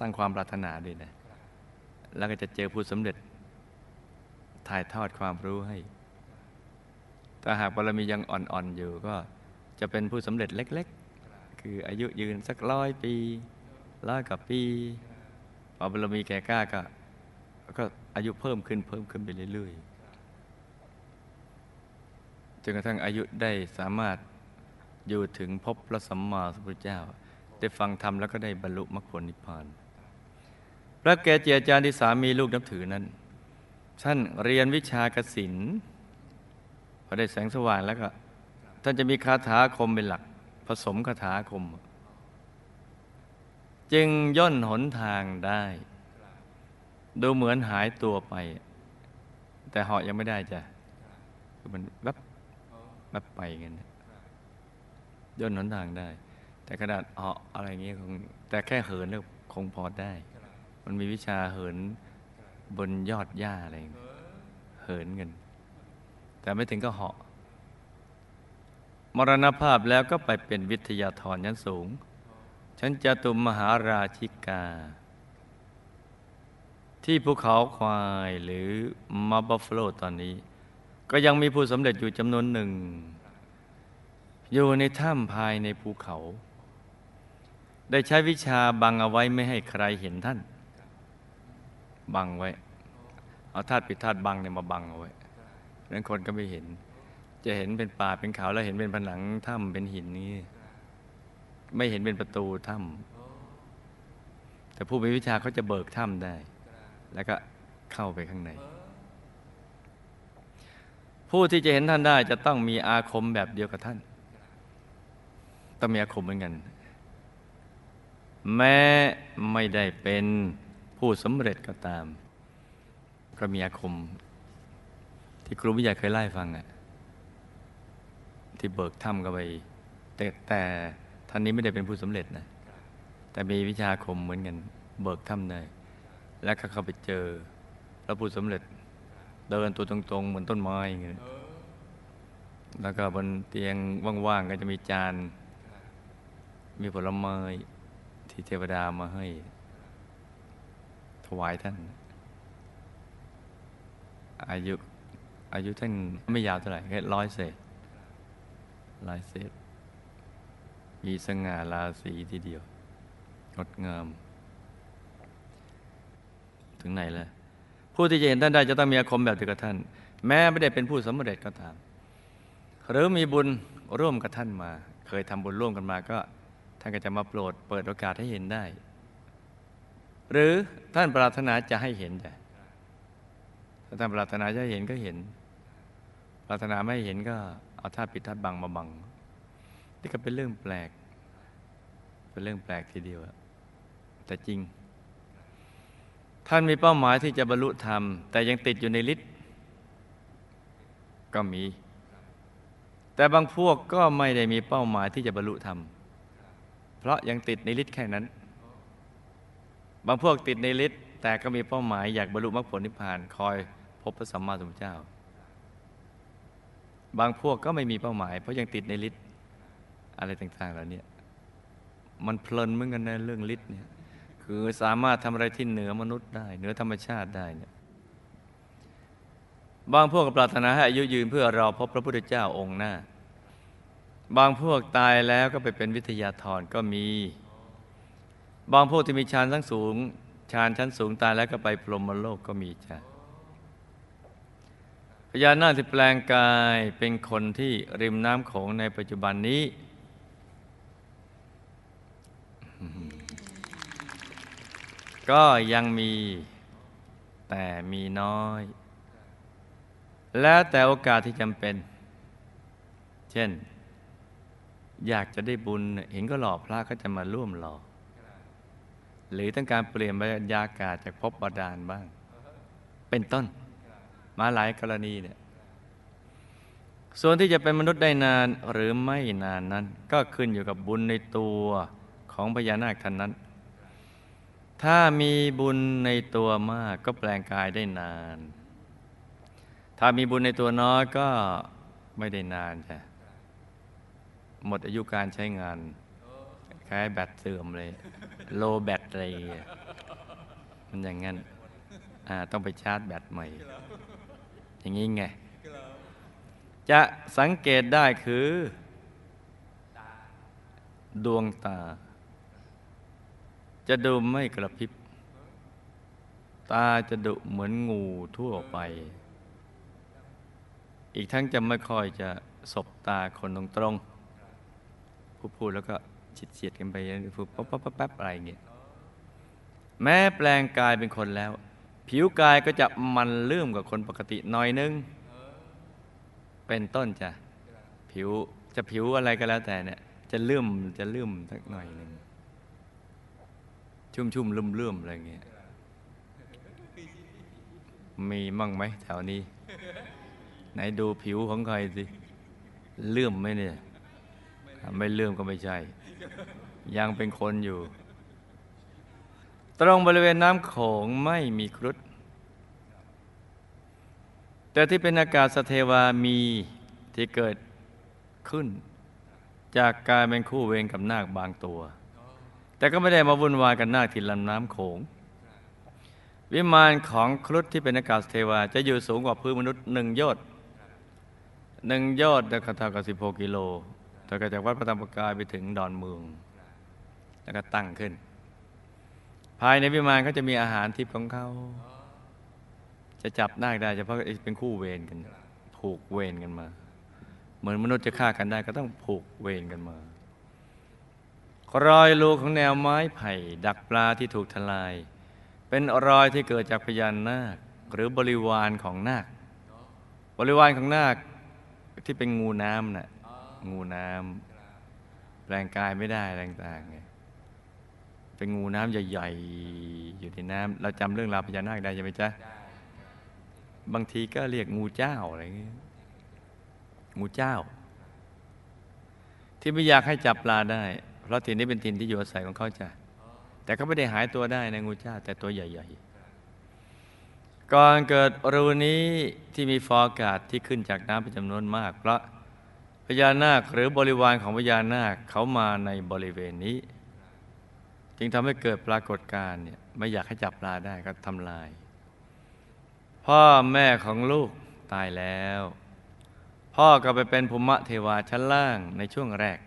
ตั้งความปรารถนาด้วยนะ แล้วก็จะเจอผู้สำเร็จถ่ายทอดความรู้ให้ ถ้าหากบารมียังอ่อนๆอยู่ก็จะเป็นผู้สำเร็จเล็ก ๆ คืออายุยืนสักร้อยปีร้อยกับปี อบารมีแก่กล้าก็ ก็อายุเพิ่มขึ้นเพิ่มขึ้นไปเรื่อยๆจนกระทั่งอายุได้สามารถอยู่ถึงพบพระสัมมาสัมพุทธเจ้า ได้ฟังธรรมแล้วก็ได้บรรลุมรรคผลนิพพาน พระเกจิอาจารย์ที่สามีลูกนับถือนั้นท่านเรียนวิชากสินพอได้แสงสว่างแล้วก็ ท่านจะมีคาถาคมเป็นหลัก ผสมคาถาคม จึงย่นหนทางได้ ดูเหมือนหายตัวไป แต่เหาะยังไม่ได้จ้ะคือมันแวบแวบไปเงี้ยย่นหนทางได้ แต่ขนาดเหาะอะไรเงี้ยคงแต่แค่เหินแล้วคงพอได้ มันมีวิชาเหินบนยอดหญ้าอะไรเงี้ยเหินกันแต่ไม่ถึงก็เหาะมรณภาพแล้วก็ไปเป็นวิทยาธรชั้นสูง ชั้นจตุมมหาราชิกา ที่ภูเขาควายหรือมาบัฟฟโลตอนนี้ ก็ยังมีผู้สำเร็จอยู่จำนวนหนึ่ง อยู่ในถ้ำภายในภูเขา ได้ใช้วิชาบังเอาไว้ไม่ให้ใครเห็นท่าน บังไว้ เอาธาตุปิดธาตุบังเนี่ยมาบังเอาไว้นั้นคนก็ไม่เห็น จะเห็นเป็นป่าเป็นเขาแล้วเห็นเป็นผนังถ้ำเป็นหินนี่ ไม่เห็นเป็นประตูถ้ำแต่ผู้มีวิชาเขาจะเบิกถ้ำได้ แล้วก็เข้าไปข้างใน ผู้ที่จะเห็นท่านได้จะต้องมีอาคมแบบเดียวกับท่าน ต้องมีอาคมเหมือนกัน แม้ไม่ได้เป็นผู้สำเร็จก็ตาม ก็มีอาคม ที่ครูวิทยาเคยไล่าให้ฟังอะที่เบิกถ้ำก็ไปแต่แต่ ท่านนี้ไม่ได้เป็นผู้สำเร็จนะ แต่มีวิชาคมเหมือนกันเบิกถ้ำได้ แล้วก็เข้าไปเจอพระผู้สำเร็จ เดินตัวตรงๆ เหมือนต้นไม้อย่างเงี้ยแล้วก็บนเตียงว่างๆก็จะมีจาน มีผลไม้ที่เทวดามาให้ ถวายท่าน อายุอายุท่านไม่ยาวเท่าไหร่แค่ร้อยเศษร้อยเศษ มีสง่าราศีทีเดียวงดงาม ถึงไหนแล้วผู้ที่จะเห็นท่านได้จะต้องมีอาคมแบบเดียวกับท่าน แม้ไม่ได้เป็นผู้สำเร็จก็ตาม หรือมีบุญร่วมกับท่านมา เคยทำบุญร่วมกันมาก็ ท่านก็จะมาโปรดเปิดโอกาสให้เห็นได้ หรือท่านปรารถนาจะให้เห็นแต่ถ้าท่านปรารถนาจะเห็นก็เห็น ปรารถนาไม่เห็นก็เอาท่าปิดท่าบังมาบัง นี่ก็เป็นเรื่องแปลก เป็นเรื่องแปลกทีเดียวแต่จริง ท่านมีเป้าหมายที่จะบรรลุธรรม แต่ยังติดอยู่ในฤทธิ์ก็มี แต่บางพวกก็ไม่ได้มีเป้าหมายที่จะบรรลุธรรม เพราะยังติดในฤทธิ์แค่นั้น บางพวกติดในฤทธิ์แต่ก็มีเป้าหมายอยากบรรลุมรรคผลนิพพานคอยพบพระสัมมาสัมพุทธเจ้า บางพวกก็ไม่มีเป้าหมาย เพราะยังติดในฤทธิ์ อะไรต่างๆเหล่านี้มันเพลินเหมือนกันในะเรื่องฤทธิ์เนี่ยคือสามารถทำอะไรที่เหนือมนุษย์ได้ เหนือธรรมชาติได้เนี่ยบางพวกปรารถนาให้อายุยืนเพื่อรอพบพระพุทธเจ้าองค์หน้า บางพวกตายแล้วก็ไปเป็นวิทยาธรก็มี บางพวกที่มีฌานทั้งสูงฌานชั้นสูงตายแล้วก็ไปพรหมโลกก็มีจ้ะพญานาคที่แปลงกายเป็นคนที่ริมน้ำโขงในปัจจุบันนี้ ก็ยังมีแต่มีน้อย แล้วแต่โอกาสที่จำเป็น เช่น อยากจะได้บุญเห็นก็หล่อพระก็จะมาร่วมหล่อหรือต้องการเปลี่ยนบรรยากาศจากภพบาดาลบ้าง เป็นต้น มาหลายกรณีเนี่ยส่วนที่จะเป็นมนุษย์ได้นานหรือไม่นานนั้น ก็ขึ้นอยู่กับบุญในตัว ของพญานาคท่านนั้น ถ้ามีบุญในตัวมากก็แปลงกายได้นาน ถ้ามีบุญในตัวน้อยก็ไม่ได้นานจ้ะหมดอายุการใช้งานคล้ายแบตเสื่อมเลย โลแบตเลยอะมันอย่างงั้นอ่าต้องไปชาร์จแบตใหม่ อย่างนี้ไง จะสังเกตได้คือ ดวงตา จะดูไม่กระพริบ ตาจะดุเหมือนงูทั่วไป อีกทั้งจะไม่ค่อยจะสบตาคนตรงๆผู้พูดแล้วก็ฉิดเฉียดกันไปพูดปั๊บปั๊บปั๊บปั๊บอะไรเงี้ยแม้แปลงกายเป็นคนแล้ว ผิวกายก็จะมันเลื่อมกว่าคนปกติหน่อยนึง เป็นต้นจ้ะผิวจะผิวอะไรก็แล้วแต่เนี่ย จะเลื่อมจะเลื่อมสักหน่อยหนึ่ง ชุ่มชุ่มลุ่มเลื่อมอะไรเงี้ยมีมั่งไหมแถวนี้ ไหนดูผิวของใครสิเลื่อมไหมเนี่ย ไม่เลื่อมก็ไม่ใช่ ยังเป็นคนอยู่ ตรงบริเวณน้ำโขงไม่มีครุฑแต่ที่เป็นอากาศสเทวามีที่เกิดขึ้น จากการเป็นคู่เวรกับนาคบางตัว แต่ก็ไม่ได้มาวุ่นวายกับนาที่ลำน้ำโขง วิมานของครุฑที่เป็นอากาศเทวา จะอยู่สูงกว่าพื้นมนุษย์หนึ่งยชน์หนึ่งยชน์ก็เท่ากับสิบหกกิโลแต่ก็จากวัดพระธรรมกายไปถึงดอนเมือง แล้วก็ตั้งขึ้น ภายในวิมานเขาจะมีอาหารทิพย์ของเขาจะจับนาคได้เฉพาะเป็นคู่เวรกัน ผูกเวรกันมา เหมือนมนุษย์จะฆ่ากันได้ก็ต้องผูกเวรกันมา รอยรูของแนวไม้ไผ่ ดักปลาที่ถูกทลาย เป็นรอยที่เกิดจากพญานาคหรือบริวารของนาค บริวารของนาคที่เป็นงูน้ำน่ะงูน้ำแปลงกายไม่ได้อะไรต่างๆไงเป็นงูน้ำใหญ่ๆอยู่ในน้ำเราจำเรื่องราวพญานาคได้ใช่ไหมจ๊ะบางทีก็เรียกงูเจ้าอะไรเงี้ยงูเจ้า ที่ไม่อยากให้จับปลาได้ เพราะถิ่นนี้เป็นถิ่นที่อยู่อาศัยของเขาจ้ะแต่ก็ไม่ได้หายตัวได้นะงูเจ้าแต่ตัวใหญ่ ๆ ก่อนเกิดรูนี้ที่มีฟอร์อากาศที่ขึ้นจากน้ำเป็นจำนวนมาก เพราะพญานาคหรือบริวารของพญานาคเขามาในบริเวณนี้ จึงทำให้เกิดปรากฏการณ์เนี่ยไม่อยากให้จับปลาได้ก็ทำลาย พ่อแม่ของลูกตายแล้ว พ่อก็ไปเป็นภูมิเทวาชั้นล่างในช่วงแรก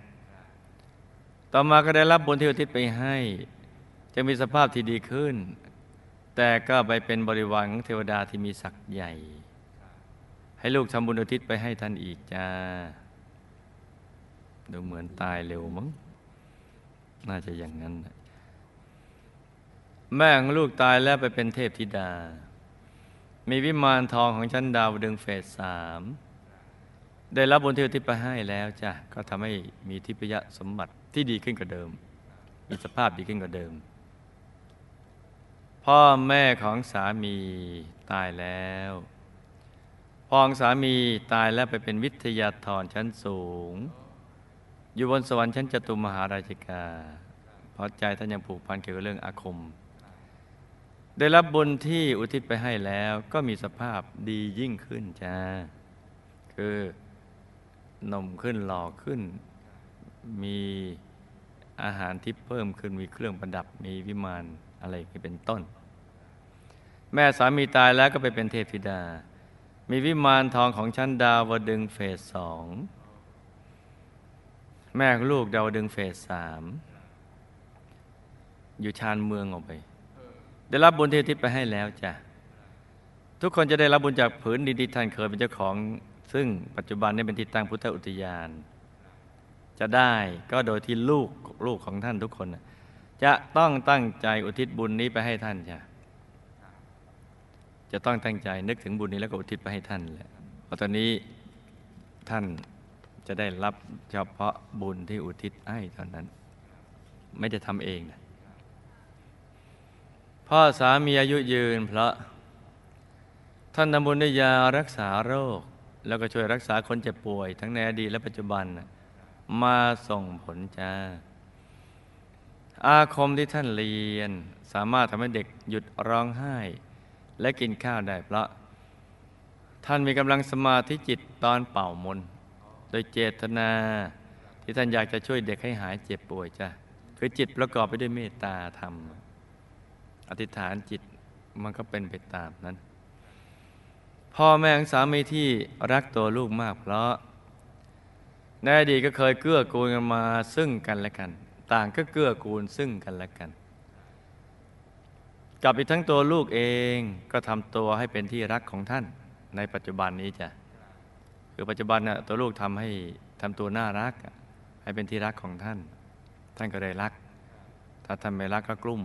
ต่อมาก็ได้รับบุญที่อุทิศไปให้ จะมีสภาพที่ดีขึ้น แต่ก็ไปเป็นบริวารของเทวดาที่มีศักย์ใหญ่ ให้ลูกทำบุญอุทิศไปให้ท่านอีกจ้า ดูเหมือนตายเร็วมั้ง น่าจะอย่างนั้น แม่ของลูกตายแล้วไปเป็นเทพธิดา มีวิมานทองของชั้นดาวดึงเฟสสามได้รับบุญที่อุทิศไปให้แล้วจ้ะ ก็ทำให้มีทิพยสมบัติ ที่ดีขึ้นกว่าเดิม มีสภาพดีขึ้นกว่าเดิม พ่อแม่ของสามีตายแล้วพ่อองสามีตายแล้วไปเป็นวิทยาธรชั้นสูง อยู่บนสวรรค์ชั้นจตุมหาราชิกาเพราะใจท่านยังผูกพันเกี่ยวกับเรื่องอาคม ได้รับบุญที่อุทิศไปให้แล้วก็มีสภาพดียิ่งขึ้นจ้าคือหนมขึ้นหล่อขึ้น มี อาหารที่เพิ่มขึ้นมีเครื่องประดับมีวิมานอะไรอย่เป็นต้น แม่สามีตายแล้วก็ไปเป็นเทพธิดา มีวิมานทองของชั้นดาวดึงเฟสสองแม่ลูกดาวดึงเฟสสามอยู่ชานเมืองออกไป ได้รับบุญเที่อุทิศไปให้แล้วจ้ะทุกคนจะได้รับบุญจากผืนดินที่ท่านเคยเป็นเจ้าของ ซึ่งปัจจุบันนี้เป็นที่ตั้งพุทธอุทยาน จะได้ก็โดยที่ลูกลูกของท่านทุกคน จะต้องตั้งใจอุทิศบุญนี้ไปให้ท่านจ้ะจะต้องตั้งใจนึกถึงบุญนี้แล้วก็อุทิศไปให้ท่านแหละเพราะตอนนี้ท่านจะได้รับเฉพาะบุญที่อุทิศให้เท่านั้น ไม่ได้ทำเองนะพ่อสามีอายุยืนเพราะ ท่านทำบุญด้วยยารักษาโรค แล้วก็ช่วยรักษาคนเจ็บป่วย ทั้งในอดีตและปัจจุบันน่ะ มาส่งผลจ้า อาคมที่ท่านเรียน สามารถทำให้เด็กหยุดร้องไห้ และกินข้าวได้เพราะ ท่านมีกำลังสมาธิจิตตอนเป่ามน โดยเจตนาที่ท่านอยากจะช่วยเด็กให้หายเจ็บป่วยจ้ะคือจิตประกอบไปด้วยเมตตาธรรม อธิษฐานจิตมันก็เป็นไปตามนั้น พ่อแม่ของสามีที่รักตัวลูกมากเพราะ ในอดีตก็เคยเกื้อกูลกันมาซึ่งกันและกัน ต่างก็เกื้อกูลซึ่งกันและกัน กับอีกทั้งตัวลูกเองก็ทำตัวให้เป็นที่รักของท่าน ในปัจจุบันนี้จ้ะคือปัจจุบันน่ะตัวลูกทำให้ทำตัวน่ารัก ให้เป็นที่รักของท่าน ท่านก็ได้รัก ถ้าท่านไม่รักก็กลุ่ม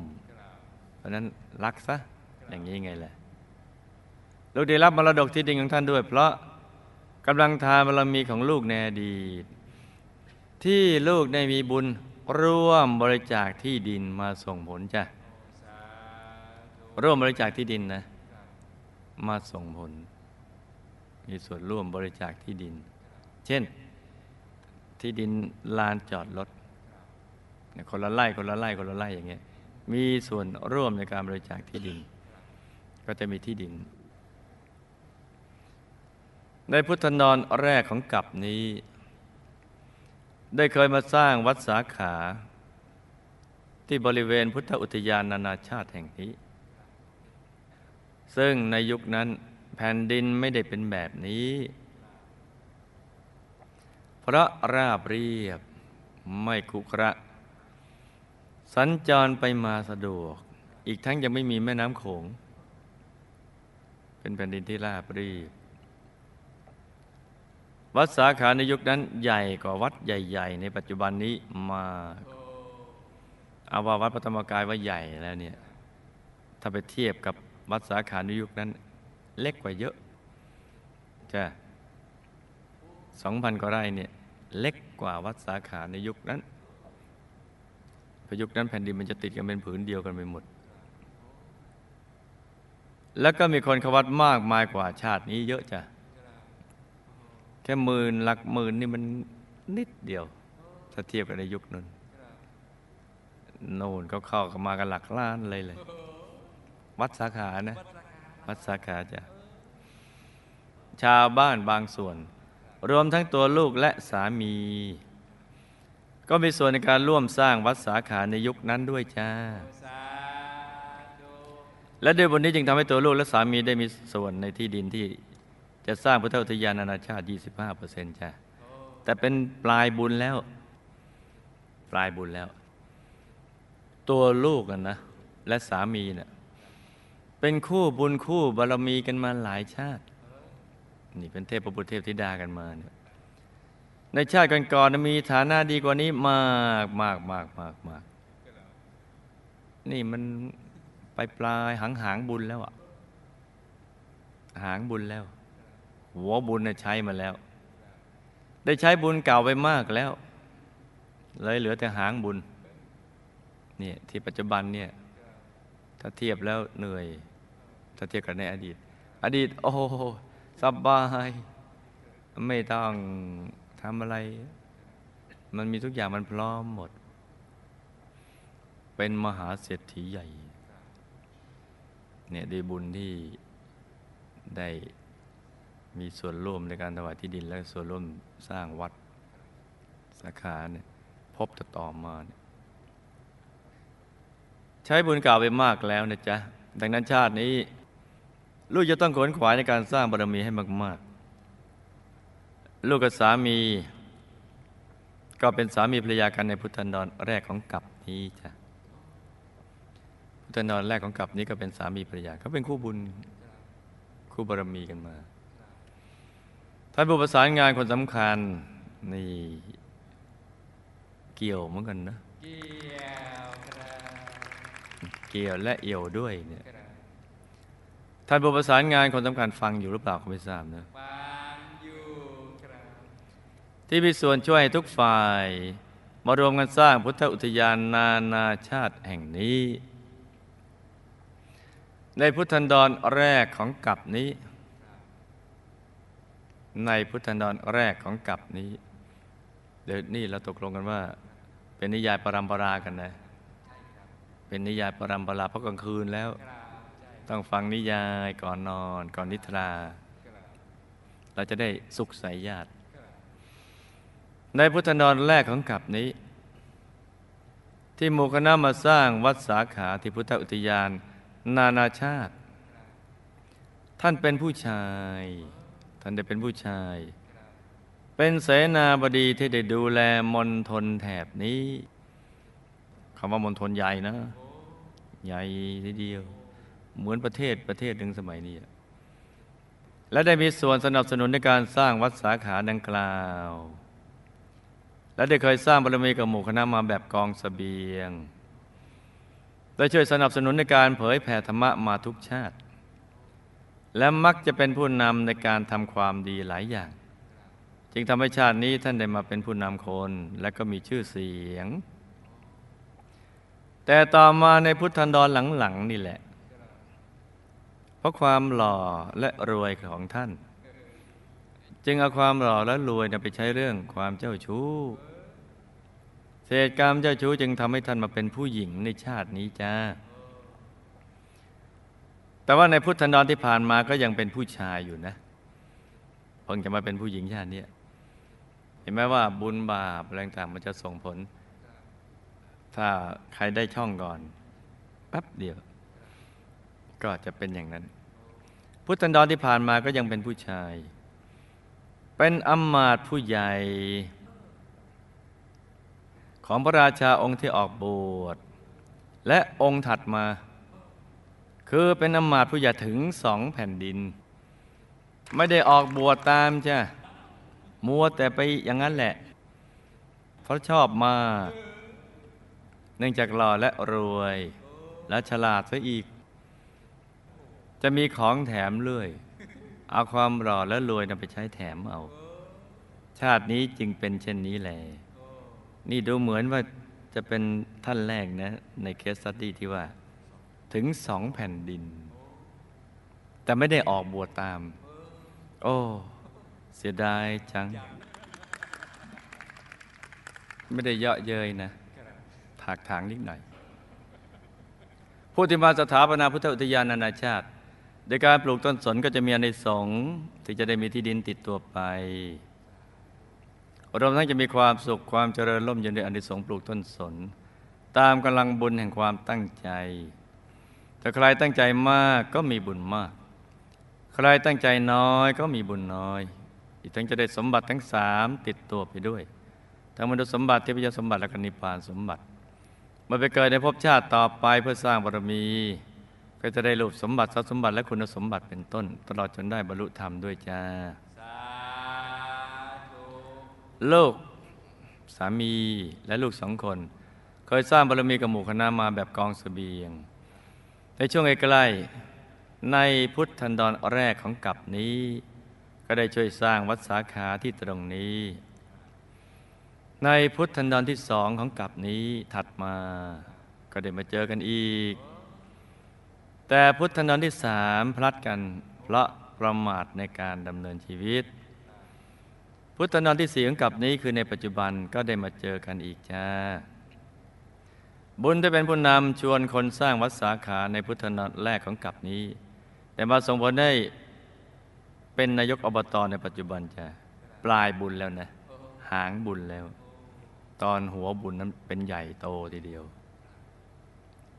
เพราะนั้นรักซะอย่างนี้ไงแหละลูกได้รับมรดกที่ดินของท่านด้วย เพราะ กำลังทานบารมีของลูกในอดีต ที่ลูกได้มีบุญร่วมบริจาคที่ดินมาส่งผลจ้ะร่วมบริจาคที่ดินนะ มาส่งผล มีส่วนร่วมบริจาคที่ดิน เช่น ที่ดินลานจอดรถคนละไร่คนละไร่คนละไร่อย่างเงี้ยมีส่วนร่วมในการบริจาคที่ดิน ก็จะมีที่ดิน ในพุทธนอนแรกของกับนี้ ได้เคยมาสร้างวัดสาขา ที่บริเวณพุทธอุทยานนานาชาติแห่งนี้ ซึ่งในยุคนั้นแผ่นดินไม่ได้เป็นแบบนี้ เพราะราบเรียบไม่คุกระ สัญจรไปมาสะดวก อีกทั้งยังไม่มีแม่น้ำโขง เป็นแผ่นดินที่ราบเรียบ วัดสาขาในยุคนั้นใหญ่กว่าวัดใหญ่ ๆ ในปัจจุบันนี้มากเอาว่าวัดพระธรรมกายว่าใหญ่แล้วเนี่ยถ้าไปเทียบกับวัดสาขาในยุคนั้น เล็กกว่าเยอะจ้ะสองพันกว่าไร่เนี่ยเล็กกว่าวัดสาขาในยุคนั้นพยุคนั้นแผ่นดินมันจะติดกันเป็นผืนเดียวกันไปหมด แล้วก็มีคนเขาวัดมากมายกว่าชาตินี้เยอะจ้ะ แค่หมื่นหลักหมื่นนี่มันนิดเดียว ถ้าเทียบกันในยุคนั้นโน่นเขาเข้ากันมากันหลักล้านเลยเลย วัดสาขานะ วัดสาขาจ้ะชาวบ้านบางส่วน รวมทั้งตัวลูกและสามี ก็มีส่วนในการร่วมสร้างวัดสาขาในยุคนั้นด้วยจ้า และด้วยบนนี้จึงทำให้ตัวลูกและสามีได้มีส่วนในที่ดินที่ จะสร้างพุทธอุทยานนานาชาติ 25%จ้ะแต่เป็นปลายบุญแล้ว ปลายบุญแล้ว ตัวลูกนนะและสามีเนะ่ะเป็นคู่บุญคู่บารมีกันมาหลายชาติ นี่เป็นเทพประบุตเทพธิดากันมาเนี่ยในชาติก่อนๆนะมีฐานะดีกว่านี้มากมากมากมากมากนี่มันไปปลายหางหางบุญแล้วอะหางบุญแล้ว หัวบุญน่ะใช้มาแล้ว ได้ใช้บุญเก่าไปมากแล้ว เลยเหลือแต่หางบุญเนี่ยที่ปัจจุบันเนี่ยถ้าเทียบแล้วเหนื่อย ถ้าเทียบกับในอดีต อดีต โอ้สบาย ไม่ต้องทำอะไร มันมีทุกอย่างมันพร้อมหมด เป็นมหาเศรษฐีใหญ่เนี่ยได้บุญที่ได้ มีส่วนร่วมในการถวายที่ดิน และส่วนร่วมสร้างวัดสาขาเนี่ยพบจะต่อมาเนี่ยใช้บุญเก่าไปมากแล้วนะจ๊ะ ดังนั้นชาตินี้ ลูกจะต้องขวนขวายในการสร้างบารมีให้มาก ๆ ลูกกับสามี ก็เป็นสามีภรรยากันในพุทธันดรแรกของกัปนี้จ้ะพุทธันดรแรกของกัปนี้ก็เป็นสามีภรรยาเขาเป็นคู่บุญคู่บารมีกันมา ท่านผู้ประสานงานคนสำคัญนี่เกี่ยวเหมือนกันนะ เกี่ยวเกี่ยวและเอี่ยวด้วยเนี่ยท่านผู้ประสานงานคนสำคัญฟังอยู่หรือเปล่าก็ไม่ทราบนะฟังอยู่ครับที่มีส่วนช่วยให้ทุกฝ่าย มารวมกันสร้างพุทธอุทยานนานาชาติแห่งนี้ ในพุทธันดรแรกของกับนี้ ในพุทธนดรแรกของกับนี้ เดี๋ยวนี่เราตกลงกันว่า เป็นนิยายปรัมปรากันนะ เป็นนิยายปรัมปราเพราะกลางคืนแล้ว ต้องฟังนิยายก่อนนอน ก่อนนิทรา เราจะได้สุขใสญาติ ในพุทธนรแรกของกับนี้ ที่หมู่คณะมาสร้างวัดสาขาที่พุทธอุทยาน นานาชาติ ท่านเป็นผู้ชาย ท่านได้เป็นผู้ชาย เป็นเสนาบดีที่ได้ดูแลมณฑลแถบนี้คำว่ามณฑลใหญ่นะ ใหญ่ทีเดียว เหมือนประเทศประเทศหนึ่งสมัยนี้ และได้มีส่วนสนับสนุนในการสร้างวัดสาขาดังกล่าว และได้เคยสร้างบารมีกับหมู่คณะมาแบบกองสเสบียง ได้ช่วยสนับสนุนในการเผยแผ่ธรรมะมาทุกชาติ และมักจะเป็นผู้นำในการทำความดีหลายอย่าง จึงทำให้ชาตินี้ท่านได้มาเป็นผู้นำคน และก็มีชื่อเสียง แต่ต่อมาในพุทธันดรหลังๆนี่แหละ เพราะความหล่อและรวยของท่าน จึงเอาความหล่อและรวยไปใช้เรื่องความเจ้าชู้เศษกรรมเจ้าชู้จึงทำให้ท่านมาเป็นผู้หญิงในชาตินี้จ้า แต่ว่าในพุทธันดรที่ผ่านมาก็ยังเป็นผู้ชายอยู่นะเพิ่งจะมาเป็นผู้หญิงชาตินี้เห็นไหมว่าบุญบาปอะไรต่างมันจะส่งผล ถ้าใครได้ช่องก่อนแป๊บเดียว ก็จะเป็นอย่างนั้น พุทธันดรที่ผ่านมาก็ยังเป็นผู้ชาย เป็นอำมาตผู้ใหญ่ ของพระราชาองค์ที่ออกบวชและองค์ถัดมา คือเป็นอมาตผู้ใหญ่ถึงสองแผ่นดิน ไม่ได้ออกบวชตามจ้ะมัวแต่ไปอย่างนั้นแหละ เพราะชอบมากเนื่องจากหล่อและรวย และฉลาดซะอีก จะมีของแถมเรื่อย เอาความหล่อและรวยนำไปใช้แถมเอา ชาตินี้จึงเป็นเช่นนี้แหละนี่ดูเหมือนว่าจะเป็นท่านแรกนะ ในเคสสตี้ที่ว่า ถึงสองแผ่นดิน แต่ไม่ได้ออกบวชตาม โอ้ เสียดายจัง ไม่ได้เยาะเย้ยนะ ถากถางนิดหน่อย ผู้ที่มาสถาปนาพุทธอุทยานนานาชาติโดยการปลูกต้นสนก็จะมีอานิสงที่จะได้มีที่ดินติดตัวไปรวมทั้งจะมีความสุขความเจริญร่มเย็นด้วยอานิสงส์ปลูกต้นสน ตามกำลังบุญแห่งความตั้งใจ แต่ใครตั้งใจมากก็มีบุญมาก ใครตั้งใจน้อยก็มีบุญน้อย อีกทั้งจะได้สมบัติทั้งสามติดตัวไปด้วย ทั้งมนุษย์สมบัติเทพยสมบัติและกนิพพานสมบัติเมื่อไปเกิดในภพชาติต่อไปเพื่อสร้างบารมี ก็จะได้รูปสมบัติทรัพย์สมบัติและคุณสมบัติเป็นต้น ตลอดจนได้บรรลุธรรมด้วยจ้าสาธุลูกสามีและลูกสองคน เคยสร้างบารมีกับหมู่คณะมาแบบกองเสบียง ในช่วงใกล้ๆในพุทธันดรแรกของกับนี้ ก็ได้ช่วยสร้างวัดสาขาที่ตรงนี้ ในพุทธันดรที่สองของกับนี้ถัดมาก็ได้มาเจอกันอีก แต่พุทธันดรที่สามพลัดกันเพราะประมาทในการดำเนินชีวิต พุทธนนที่สี่ของกับนี้คือในปัจจุบันก็ได้มาเจอกันอีกจ้า บุญได้เป็นผู้นำชวนคนสร้างวัดสาขาในพุทธนนแรกของกับนี้ แต่มาส่งผลได้เป็นนายกอบตในปัจจุบันจ้าปลายบุญแล้วนะ หางบุญแล้ว ตอนหัวบุญนั้นเป็นใหญ่โตทีเดียว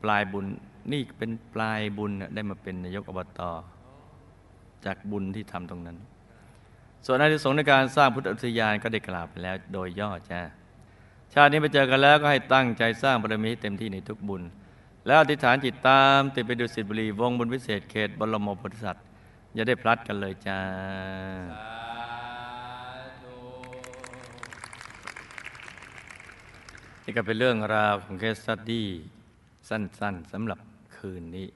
ปลายบุญนี่เป็นปลายบุญได้มาเป็นนายกอบตจากบุญที่ทำตรงนั้น ส่วนอานิสงส์ในการสร้างพุทธอุทยานก็ได้กล่าวไปแล้วโดยย่อจ้า ชาตินี้ไปเจอกันแล้วก็ให้ตั้งใจสร้างบารมีให้เต็มที่ในทุกบุญ แล้วอธิษฐานจิตตามติดไปดูสิบุรีวงบุญวิเศษเขตบรมโพธิสัตว์อย่าได้พลัดกันเลยจ้าสาธุนี่ก็เป็นเรื่องราวของเคสสตดี้สั้นๆสำหรับคืนนี้